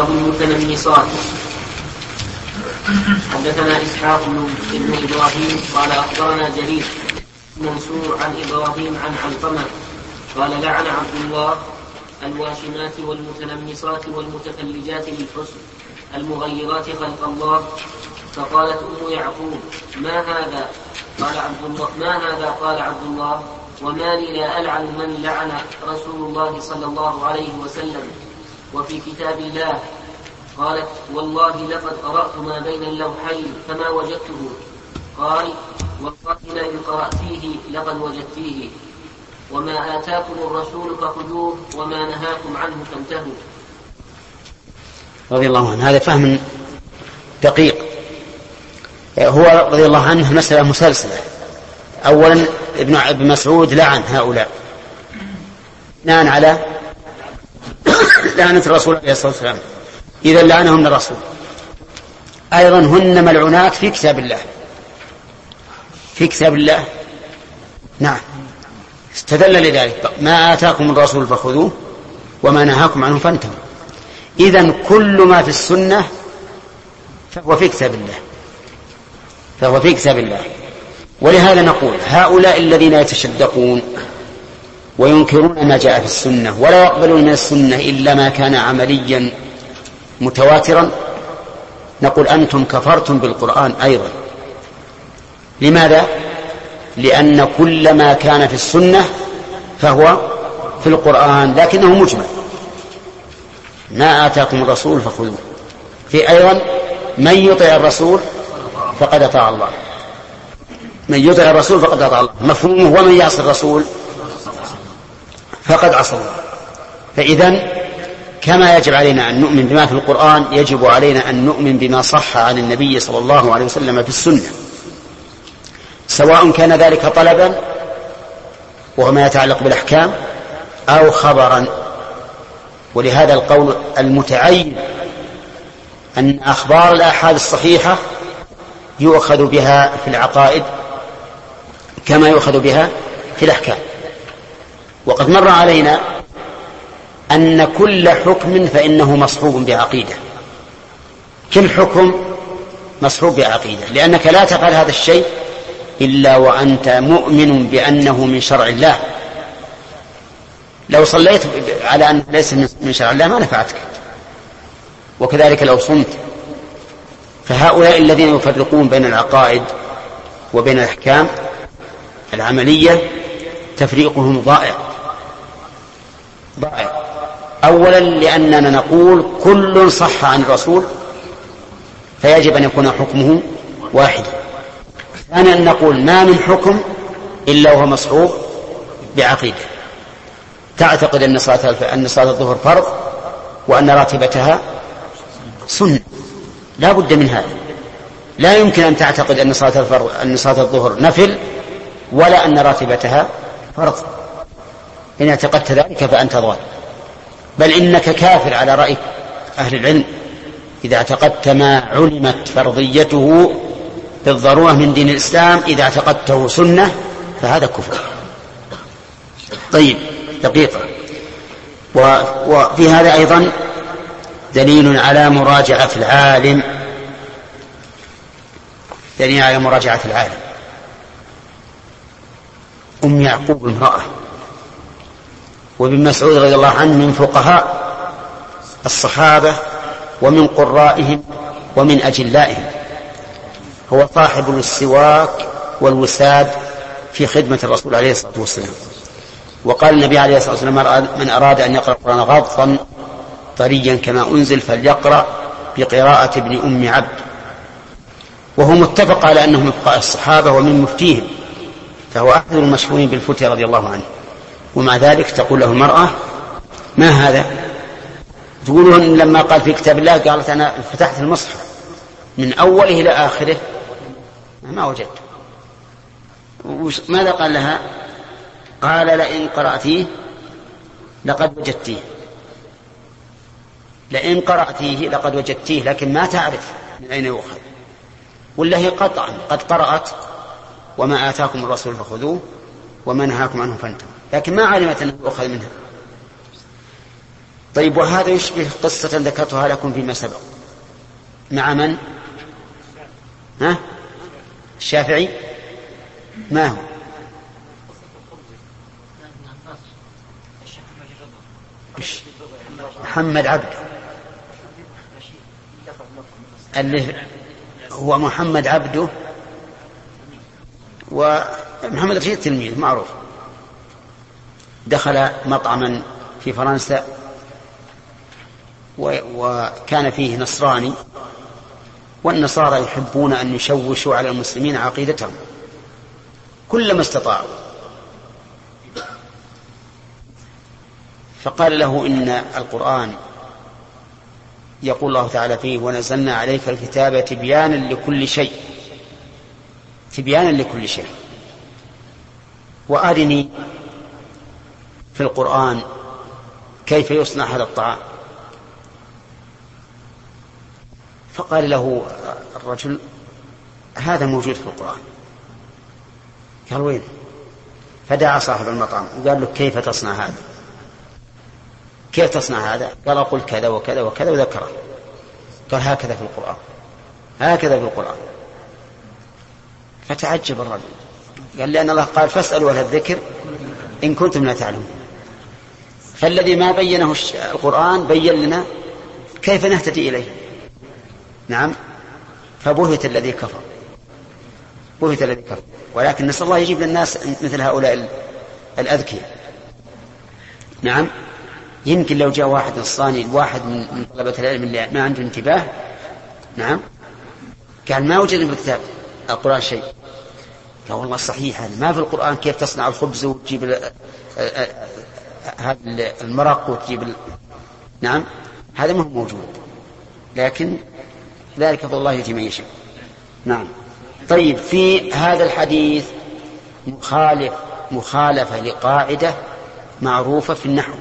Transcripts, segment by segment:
المتنمصات حدثنا إسحاق بن إبراهيم قال أخبرنا جرير منصور عن إبراهيم عن علقمة قال لعن عبد الله الواشمات والمتنمصات والمتفلجات بالحسن المغيرات خلق الله فقالت أم يعقوب ما هذا؟ قال عبد الله ما هذا؟ قال عبد الله وما لي لا ألعن من لعن رسول الله صلى الله عليه وسلم وفي كتاب الله قالت والله لقد قرأت ما بين اللوحين فما وجدته. قال والله لئن قرأتيه لقد وجدتيه وما آتاكم الرسول فخذوه وما نهاكم عنه فانتهوا. رضي الله عنه. هذا فهم دقيق. هو رضي الله عنه مسألة مسلسلة. أولا ابن مسعود لعن هؤلاء. بناء على لعنة الرسول عليه الصلاة والسلام. إذا لعنهن الرسول. أيضا هن ملعونات في كتاب الله. في كتاب الله. نعم. استدل لذلك. ما آتاكم الرسول فخذوه وما نهاكم عنه فانتهوا. إذا كل ما في السنة فهو في كتاب الله. فهو في كتاب الله. ولهذا نقول هؤلاء الذين يتشدقون وينكرون ما جاء في السنة ولا يقبلون من السنة إلا ما كان عمليا متواترا. نقول أنتم كفرتم بالقرآن أيضا. لماذا؟ لأن كل ما كان في السنة فهو في القرآن لكنه مجمل. ما آتاكم الرسول فخذوه. في أيضا من يطع الرسول فقد أطاع الله. من يطع الرسول فقد أطاع الله. مفهومه ومن يعصي الرسول فقد عصى الله. فإذا كما يجب علينا أن نؤمن بما في القرآن يجب علينا أن نؤمن بما صح عن النبي صلى الله عليه وسلم في السنة. سواء كان ذلك طلبا وهو ما يتعلق بالأحكام أو خبرا. ولهذا القول المتعين أن أخبار الآحاد الصحيحة يؤخذ بها في العقائد كما يؤخذ بها في الأحكام. وقد مر علينا أن كل حكم فإنه مصحوب بعقيدة. كل حكم مصحوب بعقيدة لأنك لا تفعل هذا الشيء إلا وأنت مؤمن بأنه من شرع الله. لو صليت على أنه ليس من شرع الله ما نفعتك. وكذلك لو صمت. فهؤلاء الذين يفرقون بين العقائد وبين الأحكام العملية تفريقهم ضائع. ضائع أولا لأننا نقول كل صح عن الرسول فيجب أن يكون حكمه واحدا. ثانيا نقول ما من حكم إلا وهو مصحوب بعقيدة. تعتقد أن صلاة أن صلاة الظهر فرض وأن راتبتها سنة. لا بد من هذا. لا يمكن أن تعتقد أن صلاة أن صلاة الظهر نفل ولا أن راتبتها فرض. إن اعتقدت ذلك فأنت ضال. بل إنك كافر على رأي أهل العلم. إذا اعتقدت ما علمت فرضيته بالضرورة من دين الإسلام إذا اعتقدته سنة فهذا كفر. طيب دقيقة. وفي هذا أيضا دليل على مراجعة العالم. دليل على مراجعة العالم. أم يعقوب امرأة. وابن مسعود رضي الله عنه من فقهاء الصحابة ومن قرائهم ومن أجلائهم. هو صاحب السواك والوساد في خدمة الرسول عليه الصلاة والسلام. وقال النبي عليه الصلاة والسلام من أراد أن يقرأ القرآن غضا طريا كما أنزل فليقرأ بقراءة ابن أم عبد. وهو متفق على أنه من فقهاء الصحابة ومن مفتيهم فهو أحد المشهورين بالفتية رضي الله عنه. ومع ذلك تقول له المرأة ما هذا؟ تقولون لما قال في كتاب الله قالت أنا فتحت المصحف من أوله إلى آخره. ما وجدت. ماذا قال لها؟ قال لئن قرأتيه لقد وجدتيه. لئن قرأتيه لقد وجدتيه لكن ما تعرف من أين يؤخذ. ولا هي قطعا قد قرأت وما آتاكم الرسول فخذوه وما نهاكم عنه فانتهوا. لكن ما علمت أنه يؤخذ منها طيب وهذا يشبه قصة ذكرتها لكم فيما سبق مع من؟ ها؟ الشافعي ما هو؟ محمد عبد اللي هو محمد عبده ومحمد رشيد تلميذ معروف دخل مطعما في فرنسا وكان فيه نصراني والنصارى يحبون أن يشوشوا على المسلمين عقيدتهم. كلما استطاعوا. فقال له إن القرآن يقول الله تعالى فيه ونزلنا عليك الكتاب تبيانا لكل شيء. تبيانا لكل شيء. وأرني في القرآن كيف يصنع هذا الطعام؟ فقال له الرجل هذا موجود في القرآن. قال وين؟ فدعا صاحب المطعم وقال له كيف تصنع هذا؟ كيف تصنع هذا؟ قال قل كذا وكذا وكذا وذكره. قال هكذا في القرآن هكذا في القرآن. فتعجب الرجل. قال لأن الله قال فاسألوا أهل الذكر إن كنتم لا تعلمون. فالذي ما بينه القرآن بين لنا كيف نهتدي إليه؟ نعم. فبهت الذي كفر. بهت الذي كفر. ولكن نسأل الله يجيب للناس مثل هؤلاء الأذكياء. نعم. يمكن لو جاء واحد نصراني واحد من طلبة العلم اللي ما عنده انتباه. نعم. قال ما وجد في الكتاب القرآن شيء. قال والله صحيح هذا ما في القرآن كيف تصنع الخبز وتجيب هذا المرق وتجيب ال... نعم هذا ما هو موجود لكن ذلك فضل الله يؤتي من يشاء. نعم. طيب في هذا الحديث مخالف مخالفة لقاعدة معروفة في النحو.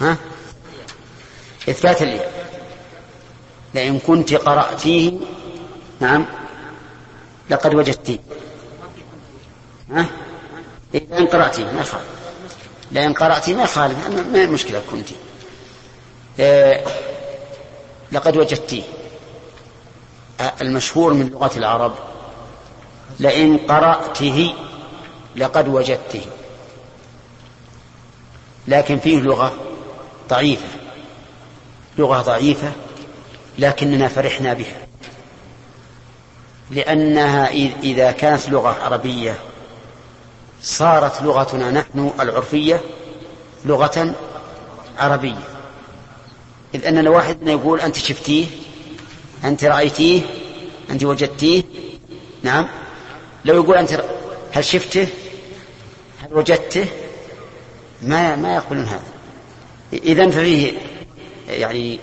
ها؟ إثبات الياء لئن كنت قرأتيه نعم لقد وجدتيه. ها؟ إذا إن قرأتيه ما يخالف لئن قرأتيه ما يخالف ما المشكلة كنت إيه لقد وجدتيه المشهور من لغة العرب لئن قرأته لقد وجدته. لكن فيه لغة ضعيفة. لغة ضعيفة لكننا فرحنا بها. لأنها إذا كانت لغة عربية صارت لغتنا نحن العرفية لغة عربية. إذ أننا واحد يقول أنت شفتيه أنت رأيتيه أنت وجدتيه. نعم. لو يقول أنت هل شفته؟ هل وجدته؟ ما ما يقبلون هذا. إذا ففيه يعني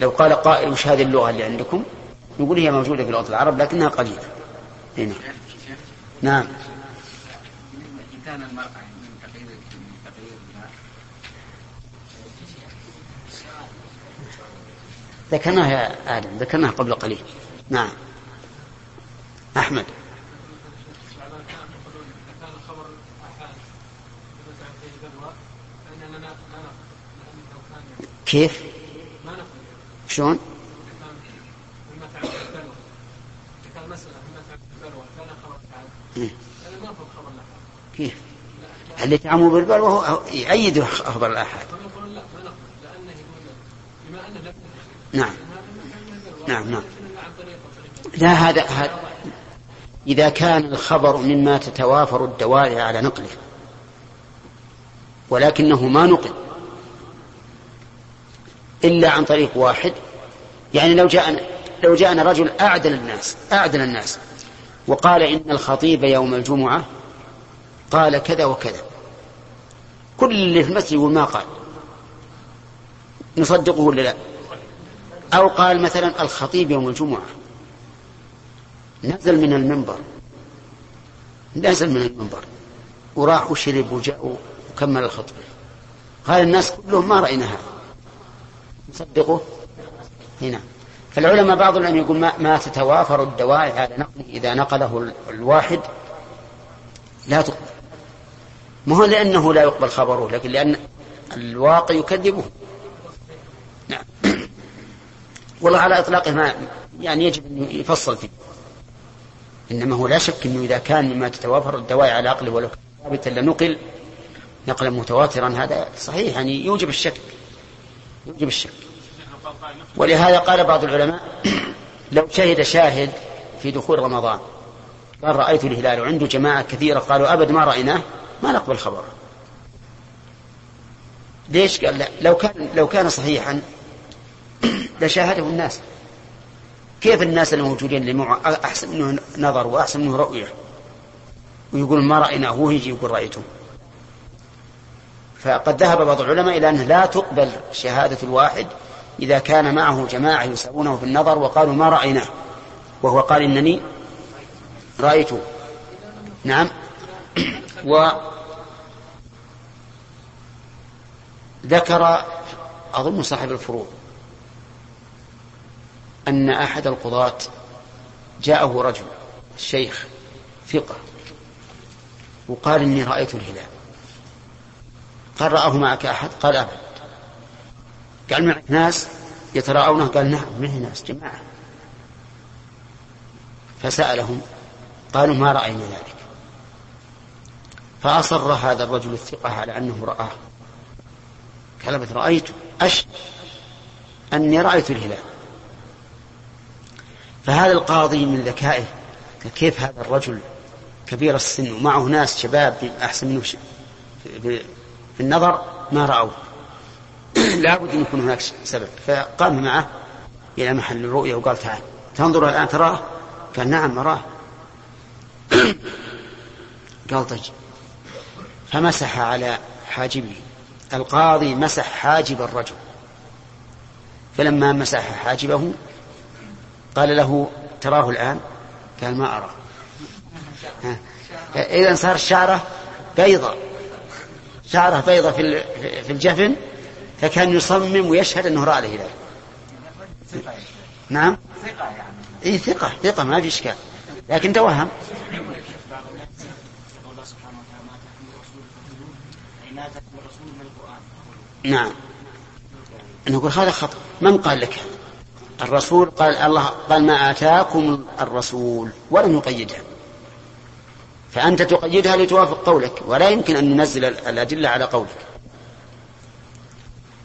لو قال قائل وش هذه اللغة اللي عندكم؟ نقول هي موجودة في لغة العرب لكنها قليلة. هنا. نعم. كان المرأة من تغيير من تغيير ذكرناها يا آدم ذكرناها قبل قليل. نعم. أحمد. كيف؟ شلون؟ كيف؟ اللي تعموا بالبلوى هو يأيد خبر الآحاد. نعم. نعم نعم. لا هذا هذا. إذا كان الخبر مما تتوافر الدوائر على نقله ولكنه ما نقل إلا عن طريق واحد يعني لو جاءنا لو جاءنا رجل أعدل الناس أعدل الناس وقال إن الخطيب يوم الجمعة قال كذا وكذا. كل اللي في المسجد يقول ما قال. نصدقه ولا لا؟ أو قال مثلا الخطيب يوم الجمعة. نزل من المنبر. نزل من المنبر. وراح وشرب وجاء وكمل الخطبة. قال الناس كلهم ما رأينا هذا. نصدقه؟ هنا. فالعلماء بعض العلماء يقول ما, ما تتوافر الدواعي على نقله إذا نقله الواحد لا تقبل. ما هو لأنه لا يقبل خبره لكن لأن الواقع يكذبه. نعم. والله على إطلاقه ما يعني يجب أن يفصل فيه. إنما هو لا شك أنه إذا كان مما تتوافر الدواعي على عقله ولو ثابتا لنقل نقلا متواترا هذا صحيح يعني يوجب الشك. يوجب الشك. ولهذا قال بعض العلماء لو شهد شاهد في دخول رمضان قال رأيت الهلال وعنده جماعة كثيرة قالوا أبد ما رأيناه؟ ما نقبل خبره. ليش قال لا؟ لو كان لو كان صحيحا لشاهده الناس. كيف الناس الموجودين اللي معه؟ أحسن منه نظر وأحسن منه رؤية. ويقول ما رايناه هو يجي يقول رايته فقد ذهب بعض العلماء إلى أنه لا تقبل شهادة الواحد إذا كان معه جماعة يساوونه في النظر وقالوا ما رأيناه. وهو قال إنني رأيته. نعم. و ذكر أظن صاحب الفروض أن أحد القضاة جاءه رجل الشيخ ثقة وقال إني رأيت الهلال. قال رآه معك أحد؟ قال أبد. قال معك ناس يتراءونه؟ قال نعم من ناس جماعة. فسألهم قالوا ما رأينا ذلك؟ فأصر هذا الرجل الثقة على أنه رآه. قال رأيت أشهد أني رأيت الهلال. فهذا القاضي من ذكائه كيف هذا الرجل كبير السن ومعه ناس شباب أحسن منه في النظر ما رأوه. لابد أن يكون هناك سبب. فقام معه إلى محل الرؤية وقال تعال تنظر الآن تراه؟ قال نعم أراه. قال طيب. فمسح على حاجبه القاضي مسح حاجب الرجل. فلما مسح حاجبه قال له تراه الآن؟ قال ما أرى. إذا صار شعره بيضة. شعره بيضة في في الجفن فكان يصمم ويشهد أنه رأى الهلال. نعم. ثقة يعني. إيه ثقة ثقة ما في إشكال. لكن توهم. نعم. نقول هذا خطأ. من قال لك الرسول قال الله قال ما آتاكم الرسول ولم يقيدها فأنت تقيدها لتوافق قولك ولا يمكن أن ننزل الأدلة على قولك.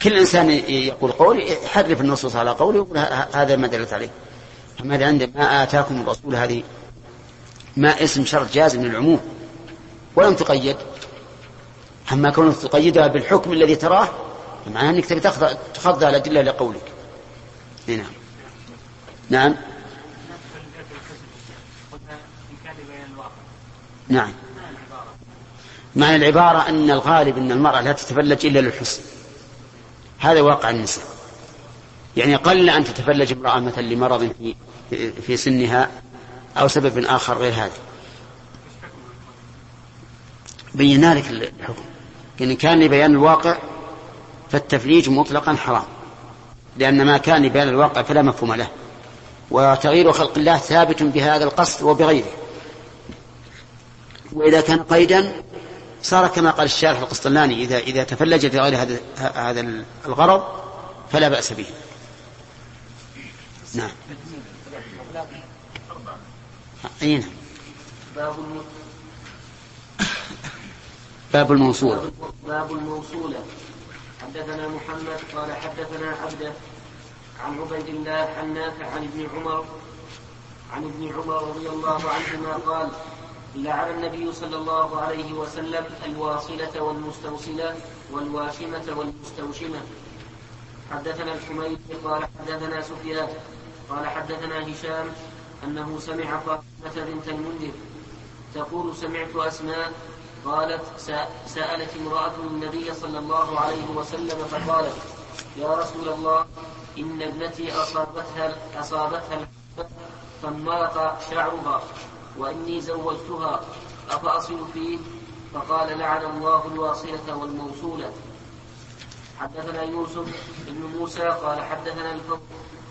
كل إنسان يقول قول يحرف النصوص على قوله ويقول هذا ما دلت عليه. فماذا عند ما آتاكم الرسول هذه؟ ما اسم شرط جازم للعموم ولم تقيد. أما كونك تقيدها بالحكم الذي تراه معناه أنك تبي تخضع الأدلة لقولك. نعم. نعم. نعم. معنى العبارة أن الغالب أن المرأة لا تتفلج إلا للحسن. هذا واقع النساء. يعني قل أن تتفلج امرأة مثلا لمرض في في سنها أو سبب آخر غير هذا. بينا لك الحكم. إن كان لبيان الواقع فالتفليج مطلقا حرام لأن ما كان لبيان الواقع فلا مفهوم له وتغيير خلق الله ثابت بهذا القصد وبغيره وإذا كان قيدا صار كما قال الشارح القسطلاني إذا إذا تفلج لغير هذا هذا الغرض فلا بأس به. نعم. أين؟ باب باب الموصولة باب الموصولة حدثنا محمد قال حدثنا عبده عن عبيد الله عن نافع عن ابن عمر عن ابن عمر رضي الله عنهما قال لعن النبي صلى الله عليه وسلم الواصلة والمستوصلة والواشمة والمستوشمة. حدثنا الحميد قال حدثنا سفيان قال حدثنا هشام أنه سمع فاطمة بنت المنذر تقول سمعت أسماء قالت سألت امرأة النبي صلى الله عليه وسلم فقالت يا رسول الله إن ابنتي أصابتها أصابتها فانمرق شعرها وإني زوجتها أفأصل فيه؟ فقال لعن الله الواصلة والموصولة. حدثنا يوسف بن موسى قال حدثنا الفضل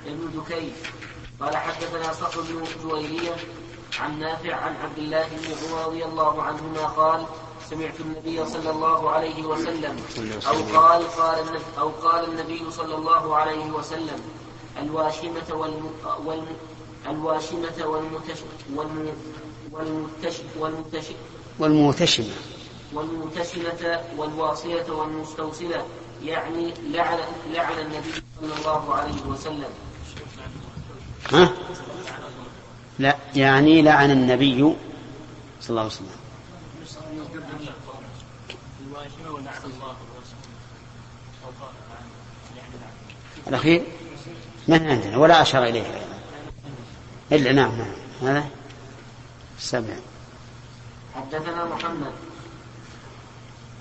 بن دكين قال حدثنا صخر بن جويرية عن نافع عن عبد الله بن عمر رضي الله عنهما قال سمعت النبي صلى الله عليه وسلم أو قال قال أو قال النبي صلى الله عليه وسلم الواشمة والم والم الواشمة والمتش والم والمتش والمتش والموتشمة والمنتشلة والواصلة والمستوصلة يعني لعن لعن النبي صلى الله عليه وسلم ها؟ لا يعني لعن النبي صلى الله عليه وسلم. الأخير من عندنا ولا أشار إليه إلا نعم نعم. هذا سبع حدثنا محمد.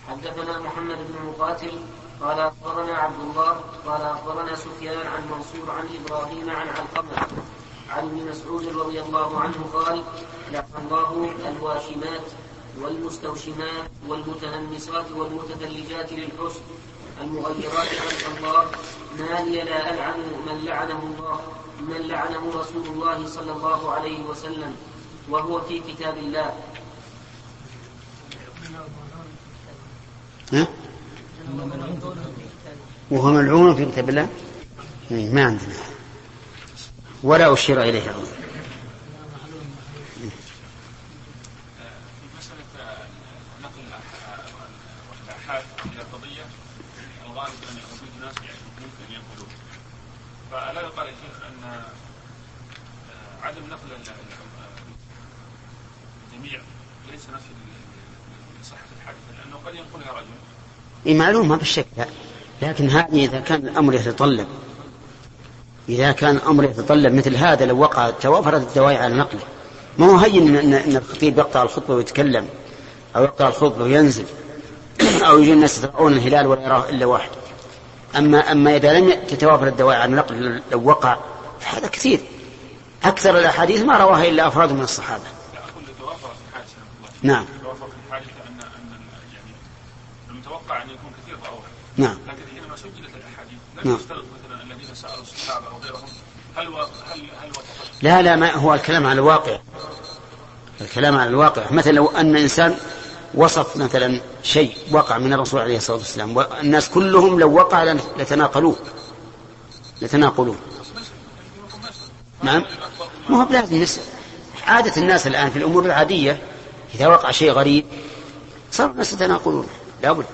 حدثنا محمد بن مقاتل قال أخبرنا عبد الله قال أخبرنا سفيان عن منصور عن إبراهيم عن علقمة. عن ابن مسعود رضي الله عنه قال لعن الله الواشمات والمستوشمات والمتنمصات والمتثلجات للحسن المغيرات خلق الله. ما لي لا ألعن من لعنه الله من لعنه رسول الله صلى الله عليه وسلم وهو في كتاب الله؟ وهو ملعون في كتاب الله؟ إيه، ما عندنا. ولا أشير إليه أظن فلا يقال يا شيخ ان عدم نقل الجميع ليس الحادثه لأنه قد رجل. اي معلوم ما. لكن هذه إذا كان الأمر يتطلب إذا كان الامر يتطلب مثل هذا لو وقع توافرت الدواعي على نقله. ما هو هين ان ان الخطيب يقطع الخطبة ويتكلم أو يقطع الخطبة وينزل أو يجي الناس يترعون الهلال ولا يراه إلا واحد. أما أما إذا لم تتوافر الدواعي على النقل لو وقع فهذا كثير. أكثر الأحاديث ما رواها إلا أفراد من الصحابة. نعم. أن أن يعني المتوقع أن يكون كثير ضعوف نعم. لكن حينما سجلت الأحاديث لم نعم. هل. هل لا لا ما هو الكلام على الواقع. الكلام على الواقع. مثلا لو أن إنسان وصف مثلا شيء وقع من الرسول عليه الصلاة والسلام والناس كلهم لو وقع لتناقلوه. لتناقلوه. نعم. ما هو بلازم نسأل عادة الناس الآن في الأمور العادية إذا وقع شيء غريب صار الناس يتناقلون. لابد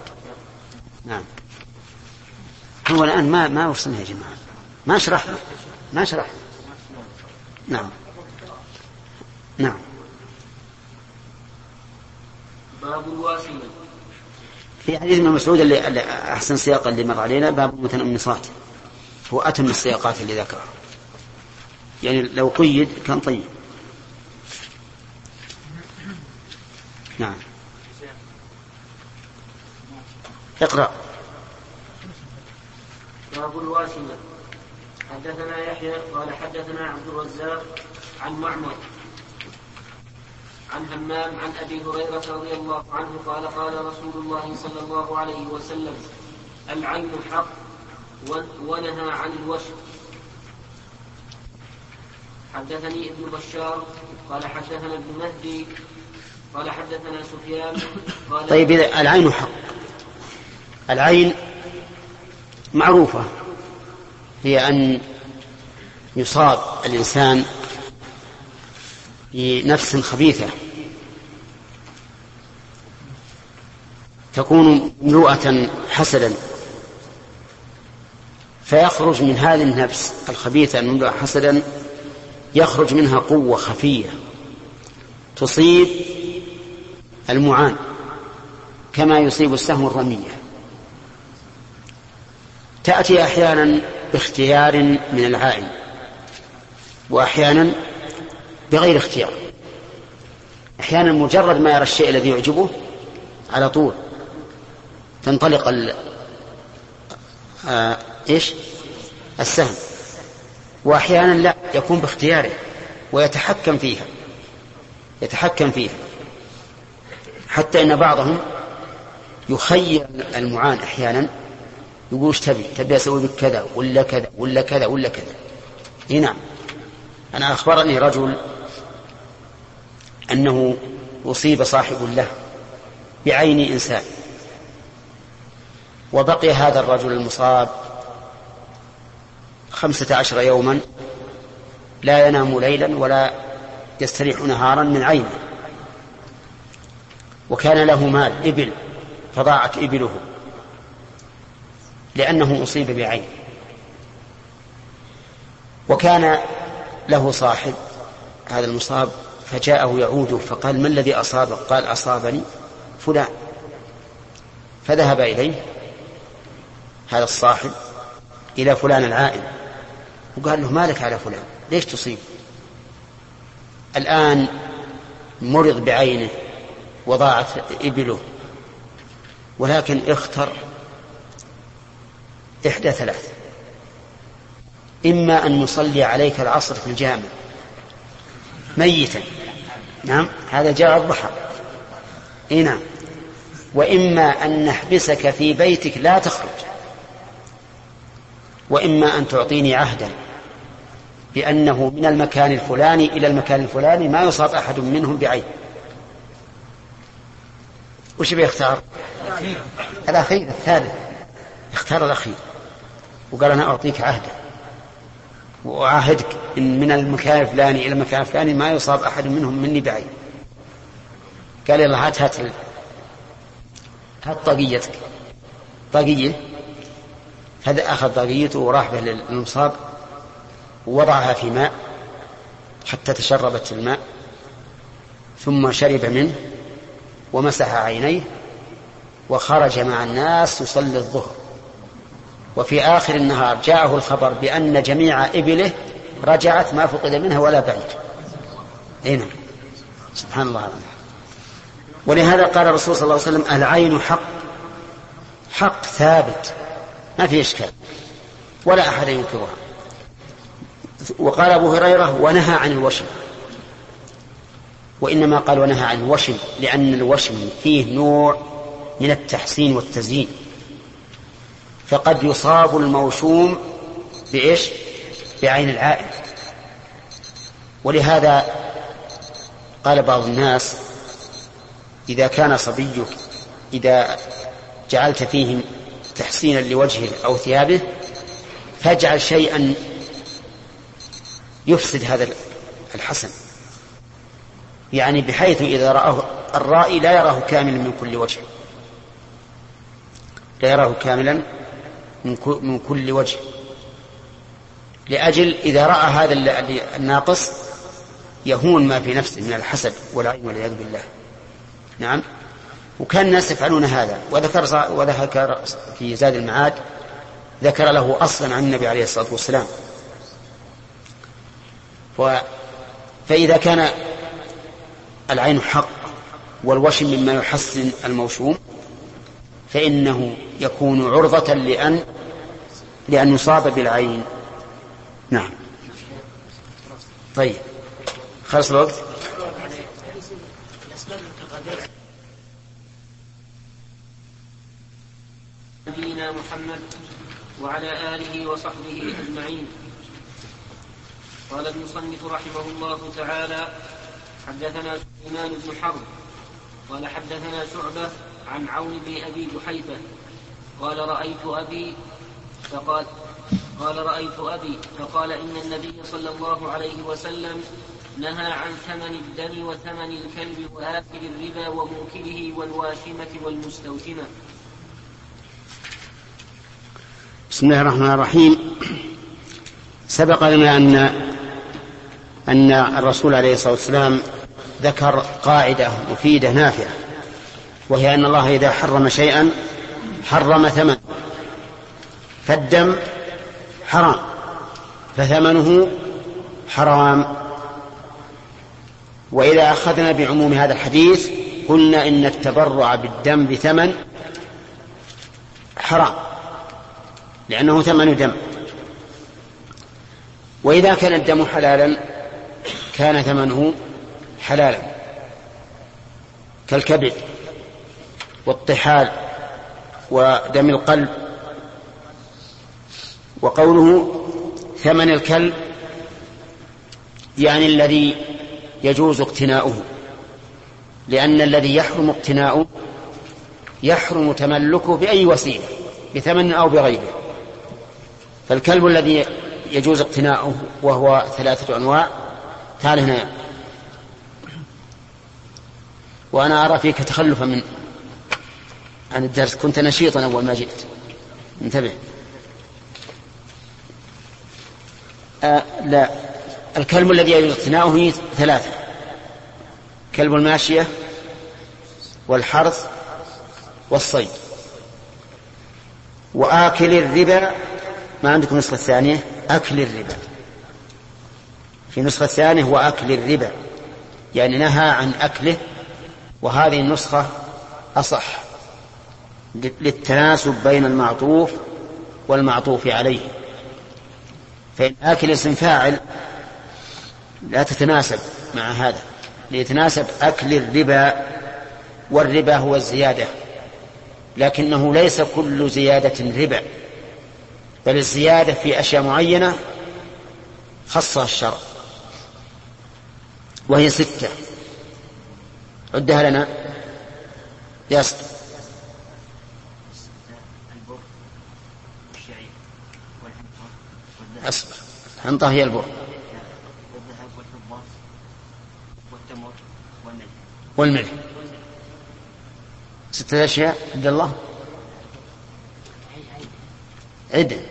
نعم. هو الآن ما ما وصلنا يا جماعة. ما شرحنا ما شرحنا نعم. نعم. باب الواشمة في حديث ابن مسعود اللي اللي أحسن سياقا اللي مر علينا باب المتنمصات هو أتم السياقات اللي ذكرها. يعني لو قيد كان طيب. نعم. اقرأ. باب الواشمة حدثنا يحيى قال حدثنا عبد الرزاق عن معمر عن همام عن أبي هريرة رضي الله عنه قال قال رسول الله صلى الله عليه وسلم العين حق ونهى عن الوشم. حدثني ابن بشار قال حدثنا ابن مهدي قال حدثنا سفيان قال طيب إذا العين حق. العين معروفة. هي أن يصاب الإنسان بنفس خبيثة. تكون مملوءة حسدا. فيخرج من هذه النفس الخبيثة المملوءة حسدا يخرج منها قوة خفية. تصيب المعان كما يصيب السهم الرمية. تأتي أحيانا باختيار من العائن وأحيانا بغير اختيار. أحيانا مجرد ما يرى الشيء الذي يعجبه على طول. تنطلق ال... آه... إيش؟ السهم. وأحيانا لا يكون باختياره ويتحكم فيها. يتحكم فيها. حتى إن بعضهم يخير المعان أحيانا يقول إيش تبي؟ تبي أسوي بك كذا ولا كذا ولا كذا ولا كذا. إي نعم. أنا أخبرني رجل أنه أصيب صاحب له بعين إنسان وبقي هذا الرجل المصاب خمسة عشر يوما لا ينام ليلا ولا يستريح نهارا من عينه وكان له مال إبل فضاعت إبله لأنه أصيب بعين. وكان له صاحب هذا المصاب فجاءه يعوده فقال ما الذي أصابك؟ قال أصابني فلان. فذهب إليه هذا الصاحب إلى فلان العائل وقال له مالك على فلان؟ ليش تصيب؟ الآن مرض بعينه وضاعت إبله ولكن اختر إحدى ثلاث. إما أن نصلي عليك العصر في الجامع. ميتا. نعم هذا جاء الضحى. إي نعم. وإما أن نحبسك في بيتك لا تخرج. وإما أن تعطيني عهدا. بانه من المكان الفلاني إلى المكان الفلاني ما يصاب أحد منهم بعين. وش بيختار؟ الأخير. الثالث. اختار الأخير. وقال أنا أعطيك عهدا واعاهدك إن من المكان الفلاني إلى المكان الفلاني ما يصاب أحد منهم مني بعين قال يلا هات هات هات طاقيتك. طاقية؟ هذا أخذ طاقيته وراح به للمصاب ووضعها في ماء حتى تشربت الماء ثم شرب منه ومسح عينيه وخرج مع الناس يصلي الظهر. وفي آخر النهار جاءه الخبر بأن جميع إبله رجعت ما فقد منها ولا بعيد. هنا سبحان الله ولهذا قال الرسول صلى الله عليه وسلم العين حق. حق ثابت. ما في إشكال. ولا أحد ينكرها. وقال أبو هريرة ونهى عن الوشم. وإنما قال ونهى عن الوشم لأن الوشم فيه نوع من التحسين والتزيين. فقد يصاب الموشوم بإيش؟ بعين العائل ولهذا قال بعض الناس إذا كان صبيك إذا جعلت فيه تحسينا لوجهه أو ثيابه فاجعل شيئا يفسد هذا الحسن. يعني بحيث إذا رآه الرائي لا يراه كاملا من كل وجه. لا يراه كاملا من كل وجه. لأجل إذا رأى هذا الناقص يهون ما في نفسه من الحسد والعين والعياذ بالله. نعم؟ وكان الناس يفعلون هذا. وذكر وذكر في زاد المعاد ذكر له أصلا عن النبي عليه الصلاة والسلام. و فإذا كان العين حق والوشم مما يحسن الموشوم فإنه يكون عرضة لأن لأن يصاب بالعين. نعم. طيب. خلص الوقت؟ نبينا محمد وعلى آله وصحبه أجمعين. قال المصنف رحمه الله تعالى حدثنا سليمان بن حرب قال حدثنا شعبة عن عون بن أبي جحيفة قال رأيت أبي فقال قال رأيت أبي فقال إن النبي صلى الله عليه وسلم نهى عن ثمن الدم وثمن الكلب وآكل الربا وموكله والواشمة والمستوثمة بسم الله الرحمن الرحيم. سبق لنا أن أن الرسول عليه الصلاة والسلام ذكر قاعدة مفيدة نافعة. وهي أن الله إذا حرم شيئا حرم ثمن فالدم حرام فثمنه حرام. وإذا أخذنا بعموم هذا الحديث قلنا إن التبرع بالدم بثمن حرام لأنه ثمن دم. وإذا كان الدم حلالا كان ثمنه حلالا. كالكبد. والطحال ودم القلب وقوله ثمن الكلب يعني الذي يجوز اقتناؤه لأن الذي يحرم اقتناؤه يحرم تملكه بأي وسيلة بثمن أو بغيره. فالكلب الذي يجوز اقتناؤه وهو ثلاثة أنواع. تعال هنا. وأنا أرى فيك تخلفا من عن الدرس. كنت نشيطا أول ما جئت. انتبه. آه لا. الكلب الذي يجوز اقتناؤه ثلاثة. كلب الماشية والحرث والصيد. وآكل الربا. ما عندكم نسخة ثانية؟ أكل الربا. في نسخة ثانية هو أكل الربا. يعني نهى عن أكله. وهذه النسخة أصح. للتناسب بين المعطوف والمعطوف عليه. فإن آكل اسم فاعل لا تتناسب مع هذا ليتناسب أكل الربا والربا هو الزيادة لكنه ليس كل زيادة ربا بل الزيادة في أشياء معينة خصها الشرع وهي ستة. عدها لنا. يا أصبر. حنطة هي البر. والملح. ستة أشياء. عبد الله. عد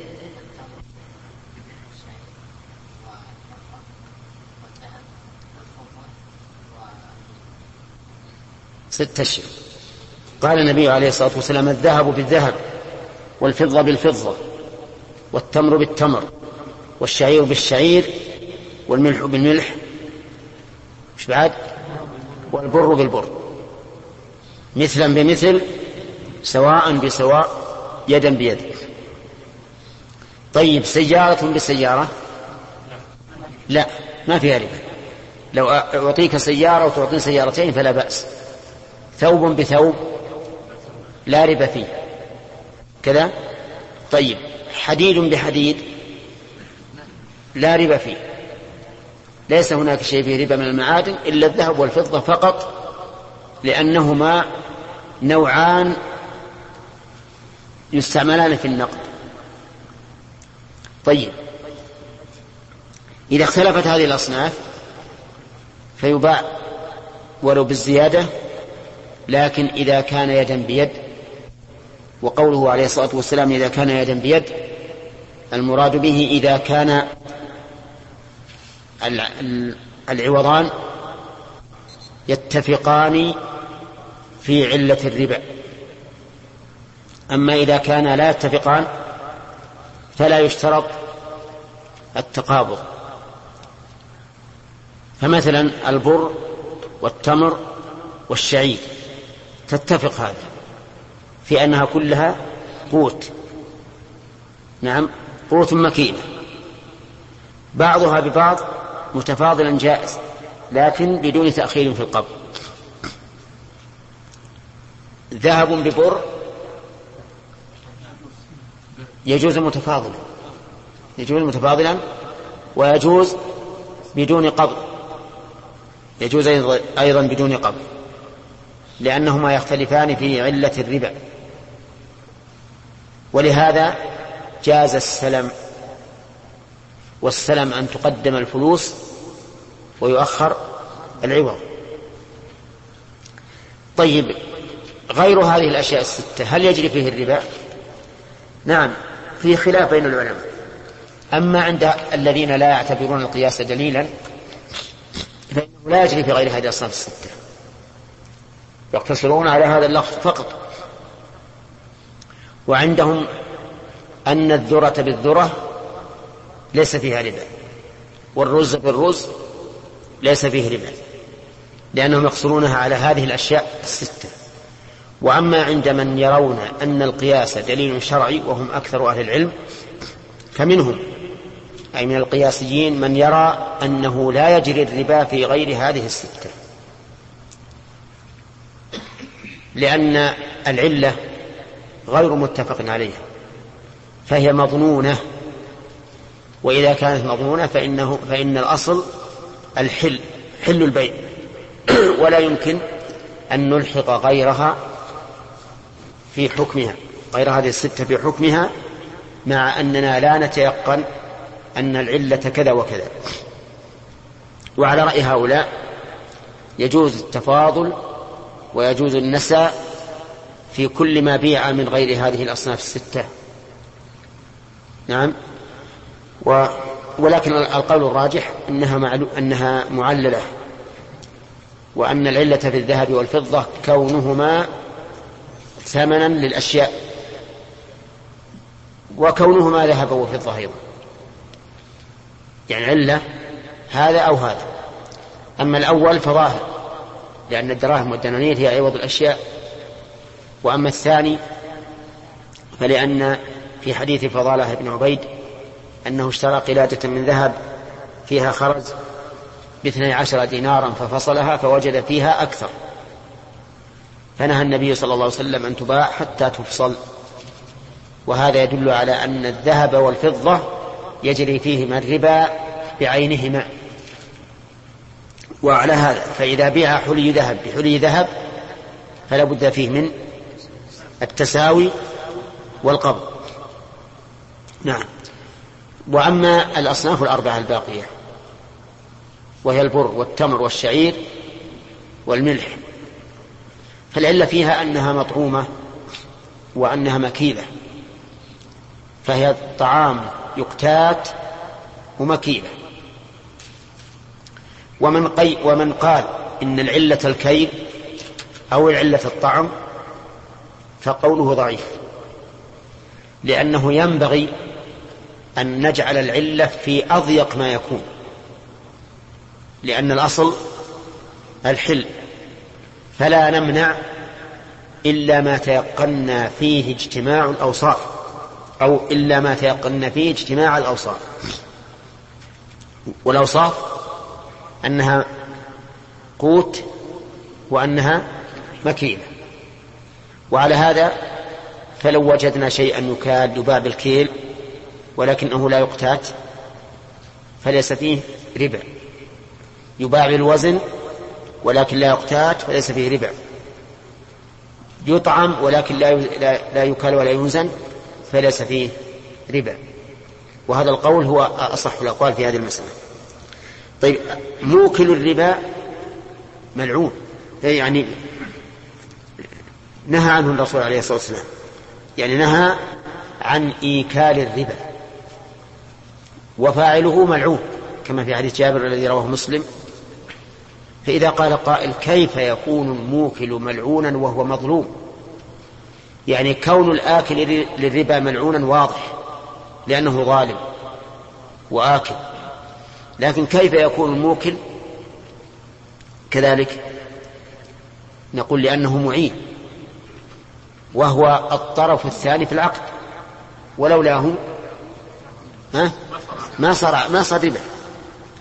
ستة أشياء. قال النبي عليه الصلاة والسلام الذهب بالذهب والفضة بالفضة والتمر بالتمر. والشعير بالشعير والملح بالملح. مش بعد؟ والبر بالبر. مثلا بمثل سواء بسواء يدا بيد. طيب سيارة بسيارة لا ما فيها ربا لو أعطيك سيارة وتعطيني سيارتين فلا بأس. ثوب بثوب لا ربا فيه. كذا؟ طيب حديد بحديد لا ربا فيه. ليس هناك شيء فيه ربا من المعادن إلا الذهب والفضة فقط لأنهما نوعان يستعملان في النقد. طيب. إذا اختلفت هذه الأصناف فيباع ولو بالزيادة لكن إذا كان يدا بيد وقوله عليه الصلاة والسلام إذا كان يدا بيد المراد به إذا كان العوضان يتفقان في علة الربا. أما إذا كان لا يتفقان فلا يشترط التقابض. فمثلا البر والتمر والشعير تتفق هذه في أنها كلها قوت. نعم قوت مكينة. بعضها ببعض متفاضلا جائز لكن بدون تأخير في القبض. ذهب ببر يجوز متفاضلا يجوز متفاضلا ويجوز بدون قبض يجوز أيضا بدون قبض لأنهما يختلفان في علة الربا. ولهذا جاز السلم والسلم أن تقدم الفلوس ويؤخر العوض. طيب غير هذه الأشياء الستة هل يجري فيه الربا؟ نعم في خلاف بين العلماء. أما عند الذين لا يعتبرون القياس دليلا فإنه لا يجري في غير هذه الأصناف الستة. يقتصرون على هذا اللفظ فقط. وعندهم أن الذرة بالذرة ليس فيها ربا. والرز بالرز ليس فيه ربا. لأنهم يقصرونها على هذه الأشياء الستة. وأما عند من يرون أن القياس دليل شرعي وهم أكثر أهل العلم فمنهم أي من القياسيين من يرى أنه لا يجري الربا في غير هذه الستة. لأن العلة غير متفق عليها فهي مظنونة وإذا كانت مظنونة فإنه فإن الأصل الحل حل البيع ولا يمكن أن نلحق غيرها في حكمها. غير هذه الستة في حكمها مع أننا لا نتيقن أن العلة كذا وكذا. وعلى رأي هؤلاء يجوز التفاضل ويجوز النسى في كل ما بيع من غير هذه الأصناف الستة. نعم؟ و ولكن القول الراجح أنها, معلو أنها معللة وأن العلة في الذهب والفضة كونهما ثمنا للأشياء وكونهما ذهب وفضة أيضا. يعني علة هذا أو هذا. أما الأول فظاهر لأن الدراهم والدنانير هي عوض الأشياء. وأما الثاني فلأن في حديث فضالة بن عبيد أنه اشترى قلادة من ذهب فيها خرز باثني عشر دينارا ففصلها فوجد فيها أكثر. فنهى النبي صلى الله عليه وسلم أن تباع حتى تفصل. وهذا يدل على أن الذهب والفضة يجري فيهما الربا بعينهما. وعلى هذا فإذا بيع حلي ذهب بحلي ذهب فلا بد فيه من التساوي والقبض. نعم. وأما الأصناف الأربعة الباقية وهي البر والتمر والشعير والملح فالعلة فيها أنها مطعومة وأنها مكيلة فهي طعام يقتات ومكيلة. ومن, قي ومن قال إن العلة الكيل أو العلة الطعم فقوله ضعيف لأنه ينبغي أن نجعل العلة في أضيق ما يكون. لأن الأصل الحل. فلا نمنع إلا ما تيقنا فيه اجتماع الأوصاف أو إلا ما تيقنا فيه اجتماع الأوصاف. والأوصاف أنها قوت وأنها مكيلة وعلى هذا فلو وجدنا شيئا يكاد يباع بالكيل ولكنه لا يقتات فليس فيه ربا يباع بالوزن ولكن لا يقتات فليس فيه ربا يطعم ولكن لا لا يكال ولا يوزن فليس فيه ربا وهذا القول هو أصح الأقوال في هذه المسألة. طيب موكل الربا ملعون. يعني نهى عنه الرسول عليه الصلاة والسلام. يعني نهى عن إيكال الربا. وفاعله ملعون كما في حديث جابر الذي رواه مسلم. فإذا قال قائل كيف يكون الموكل ملعونا وهو مظلوم؟ يعني كون الآكل للربا ملعونا واضح لأنه ظالم وآكل. لكن كيف يكون الموكل؟ كذلك نقول لأنه معين وهو الطرف الثاني في العقد ولولاه ها؟ ما صار ما صار ربا.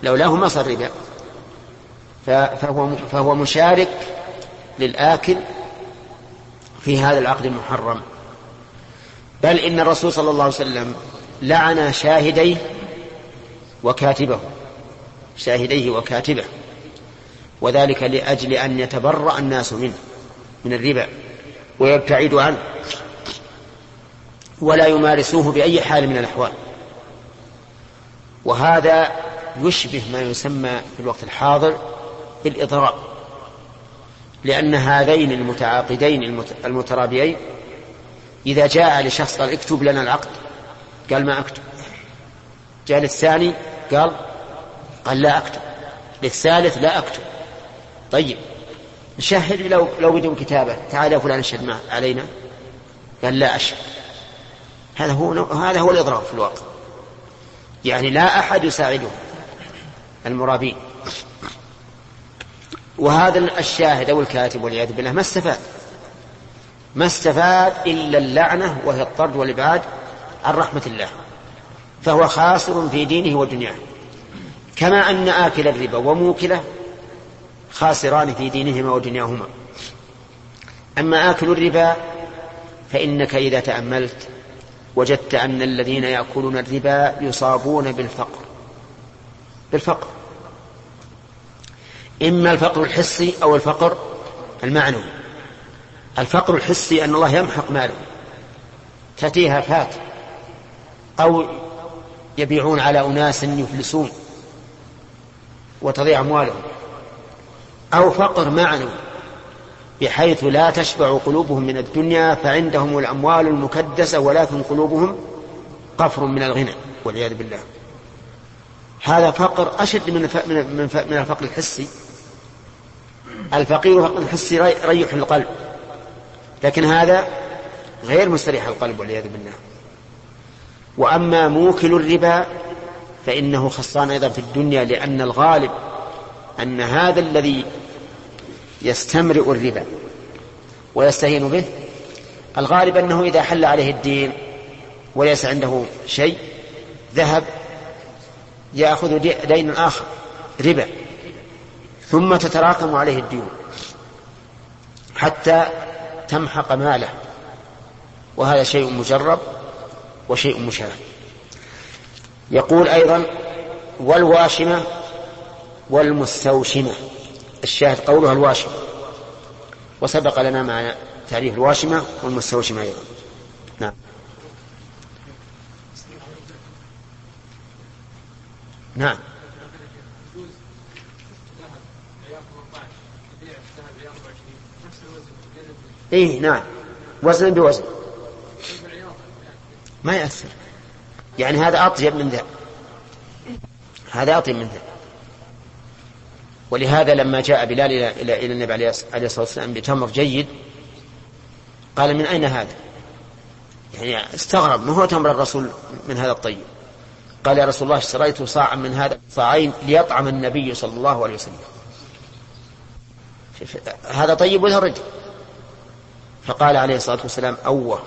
لولاه ما صار ربا. فهو فهو مشارك للآكل في هذا العقد المحرم. بل إن الرسول صلى الله عليه وسلم لعن شاهديه وكاتبه. شاهديه وكاتبه. وذلك لأجل أن يتبرأ الناس منه من الربا. ويبتعدوا عنه. ولا يمارسوه بأي حال من الأحوال. وهذا يشبه ما يسمى في الوقت الحاضر بالإضراب لأن هذين المتعاقدين المترابيين إذا جاء لشخص قال اكتب لنا العقد قال ما أكتب. جاء للثاني قال قال لا أكتب. للثالث لا أكتب. طيب نشهد لو لو بدون كتابة تعال يا فلان اشهد علينا. قال لا أشهد. هذا هو هذا هو الإضراب في الواقع يعني لا أحد يساعده المرابين. وهذا الشاهد أو الكاتب والعياذ بالله ما استفاد. ما استفاد إلا اللعنة وهي الطرد والإبعاد عن رحمة الله. فهو خاسر في دينه ودنياه. كما أن آكل الربا وموكله خاسران في دينهما ودنياهما. أما آكل الربا فإنك إذا تأملت وجدت أن الذين يأكلون الربا يصابون بالفقر. بالفقر. إما الفقر الحسي أو الفقر المعنوي. الفقر الحسي أن الله يمحق ماله. تأتيها فات. أو يبيعون على أناس يفلسون. وتضيع أموالهم. أو فقر معنوي. بحيث لا تشبع قلوبهم من الدنيا فعندهم الأموال المكدسة ولكن قلوبهم قفر من الغنى والعياذ بالله. هذا فقر أشد من من الفقر الحسي. الفقير فقر الحسي يريح القلب. لكن هذا غير مستريح القلب والعياذ بالله. وأما موكل الربا فإنه خصان أيضا في الدنيا لأن الغالب أن هذا الذي يستمرئ الربا ويستهين به. الغالب أنه إذا حل عليه الدين وليس عنده شيء ذهب يأخذ دين آخر ربا ثم تتراكم عليه الديون حتى تمحق ماله. وهذا شيء مجرب وشيء مشاهد. يقول أيضا والواشمة والمستوشمة. الشاهد قولها الواشمة وسبق لنا مع تعريف الواشمة والمستوشمة أيضا. نعم. نعم. اي نعم. وزنا بوزن. ما يأثر. يعني هذا أطيب من ذا. هذا أطيب من ذا. ولهذا لما جاء بلال إلى, إلى, النبي عليه الصلاة والسلام بتمر جيد قال من أين هذا؟ يعني استغرب ما هو تمر الرسول من هذا الطيب؟ قال يا رسول الله اشتريت صاعا من هذا صاعين ليطعم النبي صلى الله عليه وسلم. هذا طيب ولا رجل؟ فقال عليه الصلاة والسلام أوه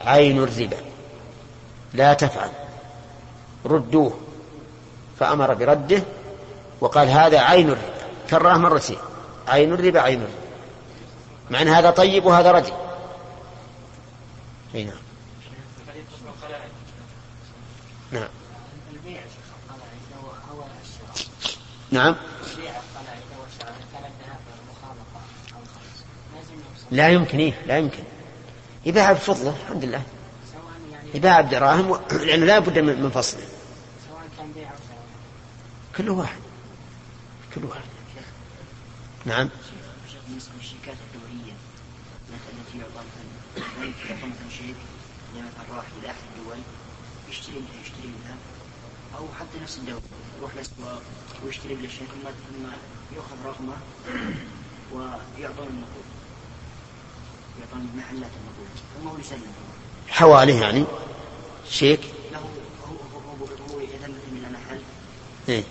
عين الربا لا تفعل ردوه فأمر برده وقال هذا عين الربا. كراه مرتين عين الربا عين الربا. مع أن هذا طيب وهذا ردي. نعم. نعم. نعم. لا يمكن إيه لا يمكن. يباع بفضله الحمد لله. يباع بدراهم. لأنه لا بد من فصله. كل واحد. واحد نعم. بالنسبة للشركات الدولية التي يعطى مثلا يعطى مثلا شريك مثلا راح إلى أحد الدول يشتري منها يشتري منها أو حتى نفس الدولة يروح الأسواق ويشتري بالأشياء ثم ثم يأخذ رقمه ويعطون النقود يعطون محلات النقود ثم هو يسلم. حواله يعني. شيك. له هو هو هو اذا مثل من محل. إيه؟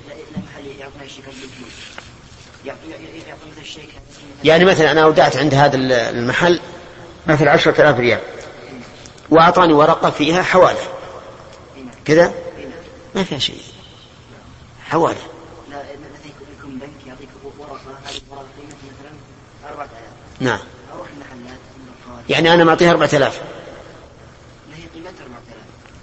يعني مثلا أنا اودعت عند هذا المحل مثل عشرة آلاف ريال. وأعطاني ورقة فيها حوالة كذا؟ ما فيها شيء. حوالة لا مثلا يكون بنك يعطيك ورقة هذه الورقة قيمتها مثلا 4000 نعم. يعني أنا معطيها 4000 هي قيمتها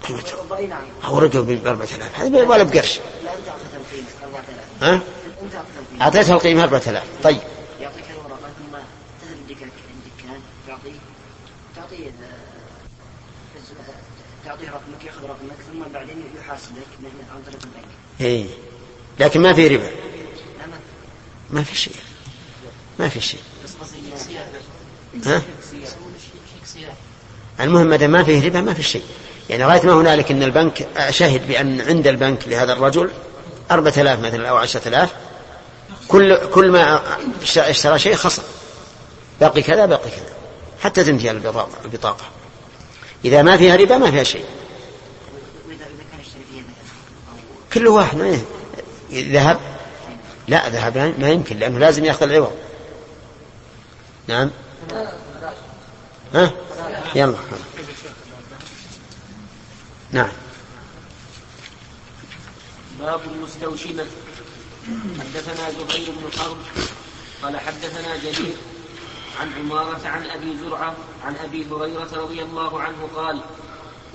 4000 أو رقم ب 4000 هذا ولا بقرش لا أنت أعطيتها القيمة 4000 ها؟ أنت أعطيتها القيمة 4000 طيب يعطيك الورقة ثم تذهب الدكان تعطيه تعطيه تعطيه رقمك ياخذ رقمك ثم بعدين يحاسبك عن طريق البنك. اي لكن ما في ربا. ما في شيء. ما في شيء. ها؟ المهم ما ما فيه ربا ما في شيء. يعني غايه ما هنالك إن البنك شهد بأن عند البنك لهذا الرجل 4000 مثلا أو 10000 كل كل ما اشترى شيء خصم. باقي كذا باقي كذا. حتى تنتهي البطاقة إذا ما فيها ربا ما فيها شيء. كل واحد ما ذهب؟ لا ذهب ما يمكن لأنه لازم يأخذ العوض. نعم؟ ها؟ يلا. نعم. باب المستوشمة. حدثنا زهير بن حرب قال حدثنا جرير عن عمارة عن أبي زرعة عن أبي هريرة رضي الله عنه قال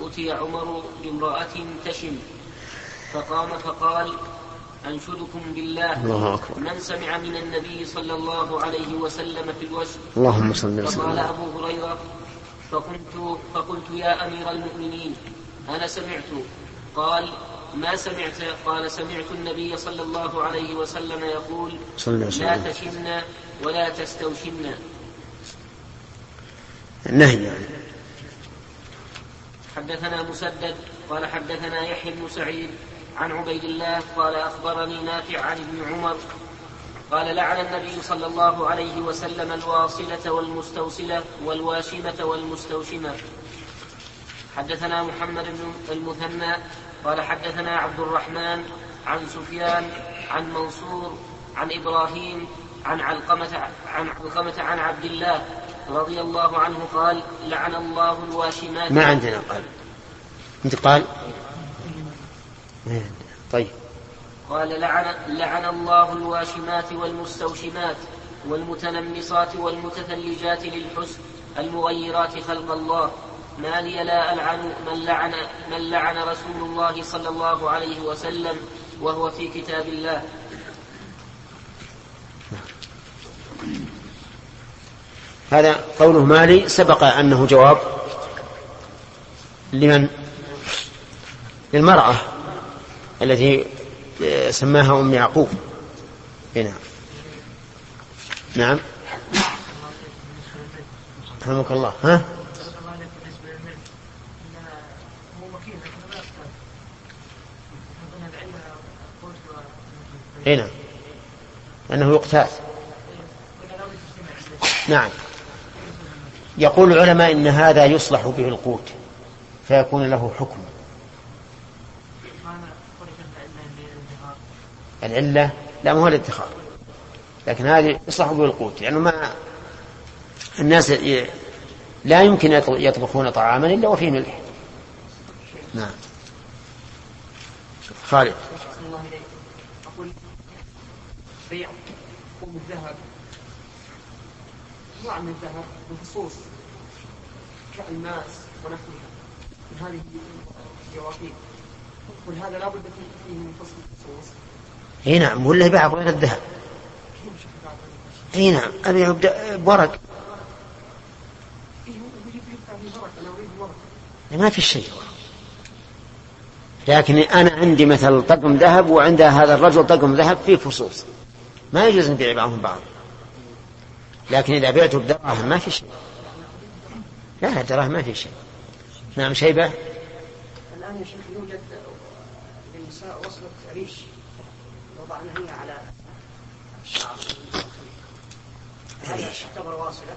أتي عمر بامرأة تشم. فقام فقال أنشدكم بالله. الله أكبر. من سمع من النبي صلى الله عليه وسلم في الوجه؟ اللهم صل فقال وسلم أبو هريرة فقلت فقلت يا أمير المؤمنين. أنا سمعت. قال ما سمعت؟ قال سمعت النبي صلى الله عليه وسلم يقول صلى الله عليه لا وسلم. تشن ولا تستوشن. النهي يعني. حدثنا مسدد قال حدثنا يحيى بن سعيد عن عبيد الله قال أخبرني نافع عن ابن عمر قال لعن النبي صلى الله عليه وسلم الواصلة والمستوصلة والواشمة والمستوشمة. حدثنا محمد بن المثنى قال حدثنا عبد الرحمن عن سفيان عن منصور عن إبراهيم عن علقمة عن علقمة عن عبد الله رضي الله عنه قال لعن الله الواشمات ما عندنا قال. أنت قال. طيب. قال لعن, لعن الله الواشمات والمستوشمات والمتنمصات والمتثلجات للحسن المغيرات خلق الله ما لي لا ألعن من لعن من لعن رسول الله صلى الله عليه وسلم وهو في كتاب الله. هذا قوله مالي سبق أنه جواب لمن؟ للمرأة التي سماها أم يعقوب. إيه نعم. نعم. رحمك الله. ها؟ إي نعم. انه يقتات نعم. يقول العلماء إن هذا يصلح به القوت فيكون له حكم. العلة؟ لا ما هو الادخار لكن هذه يصلح به القوت لأنه ما الناس لا يمكن يط- يطبخون طعاما إلا وفيه ملح. نعم. خالد أحسن الله إليك أقول بيع قوم الذهب. نوع من الذهب بخصوص كالماس ونحوها. من هذه الجواهر قل هذا لا بد فيه من فصل الخصوص. إي نعم. ولا يباع بغير الذهب. إي نعم. ابيع بورق. إيه ما في شيء. لكن أنا عندي مثل طقم ذهب وعند هذا الرجل طقم ذهب فيه فصوص. ما يجوز نبيع بعضهم بعض. لكن إذا بعته بدراهم ما في شيء. لا دراهم ما في شيء. نعم شيبة. الآن يا شيخ يوجد للنساء وصلة ريش وضعنا هي على الشعر تعتبر واصلة.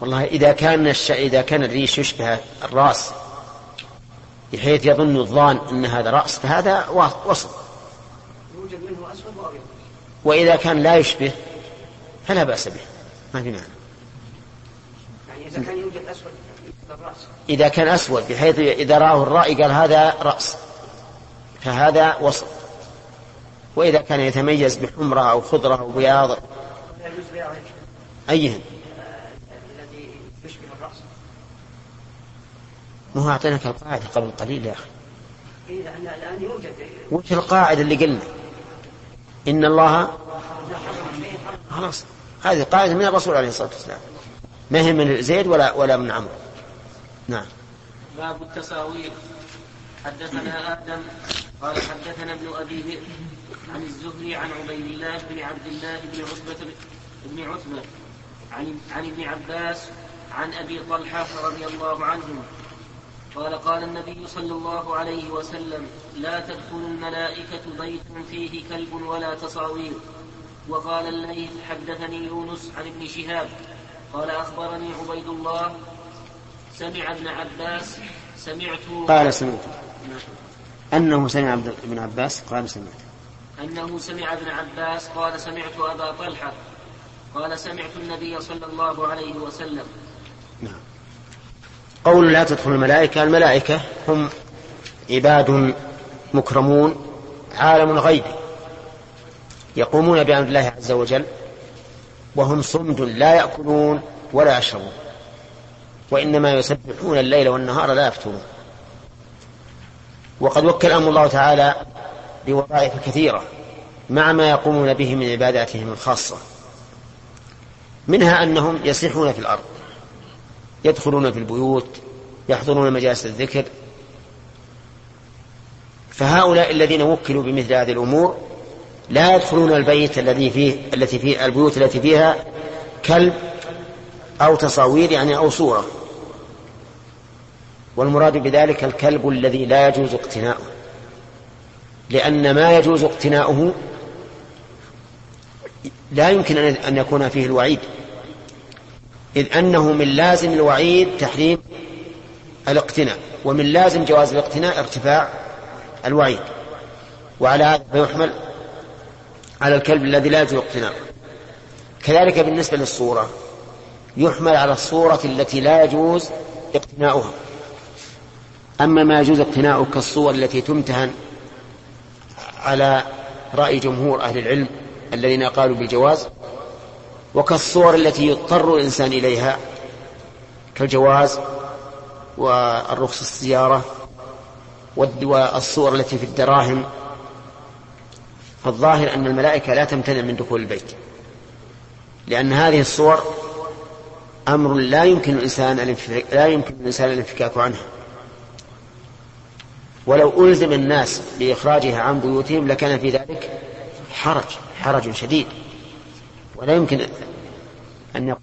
والله إذا كان الش... إذا كان الريش يشبه الرأس بحيث يظن الظان إن هذا رأس فهذا وصل. يوجد منه أسود وأبيض. وإذا كان لا يشبه فلا بأس به. ما في معنى. يعني إذا كان يوجد أسود إذا كان أسود بحيث إذا رآه الرأي قال هذا رأس فهذا وصل وإذا كان يتميز بحمرة أو خضرة أو بياض. أيهن. الذي يشبه الرأس. ما هو أعطيناك القاعدة قبل قليل يا أخي. إيه لأن الآن يوجد. وش القاعدة اللي قلنا؟ إن الله خلاص. هذه قاعدة من الرسول عليه الصلاة والسلام. ما هي من زيد ولا ولا من عمرو. نعم. باب التصاوير حدثنا آدم قال حدثنا ابن أبي ذئب عن الزهري عن عبيد الله بن عبد الله بن عتبة بن عتبة عن عن ابن عباس عن أبي طلحة رضي الله عنهم قال قال النبي صلى الله عليه وسلم لا تدخل الملائكة بيت فيه كلب ولا تصاوير. وقال الليث حدثني يونس عن ابن شهاب قال أخبرني عبيد الله سمع ابن عباس سمعت قال سمعت. أنه سمع ابن عباس قال سمعت. أنه سمع ابن عباس قال سمعت أبا طلحة قال سمعت النبي صلى الله عليه وسلم. نعم. قول لا تدخل الملائكة الملائكة هم عباد مكرمون عالم غيبي يقومون بأمر الله عز وجل وهم صمد لا يأكلون ولا يشربون وإنما يسبحون الليل والنهار لا يفترون. وقد وكل أمر الله تعالى بوظائف كثيرة مع ما يقومون به من عباداتهم الخاصة منها أنهم يسيحون في الأرض. يدخلون في البيوت يحضرون مجالس الذكر. فهؤلاء الذين وكلوا بمثل هذه الأمور لا يدخلون البيت الذي فيه التي فيه البيوت التي فيها كلب أو تصاوير يعني أو صورة. والمراد بذلك الكلب الذي لا يجوز اقتناؤه. لأن ما يجوز اقتناؤه لا يمكن أن يكون فيه الوعيد. إذ أنه من لازم الوعيد تحريم الاقتناء ومن لازم جواز الاقتناء ارتفاع الوعيد. وعلى هذا فيحمل على الكلب الذي لا يجوز اقتناؤه كذلك بالنسبة للصورة يحمل على الصورة التي لا يجوز اقتناؤها. أما ما يجوز اقتناؤه كالصور التي تمتهن على رأي جمهور أهل العلم الذين قالوا بالجواز وكالصور التي يضطر الإنسان إليها كالجواز والرخص السيارة والصور التي في الدراهم. فالظاهر أن الملائكة لا تمتنع من دخول البيت لأن هذه الصور أمر لا يمكن الإنسان لا يمكن الإنسان الانفكاك عنه ولو ألزم الناس بإخراجها عن بيوتهم لكان في ذلك حرج حرج شديد. ولا يمكن أن يقول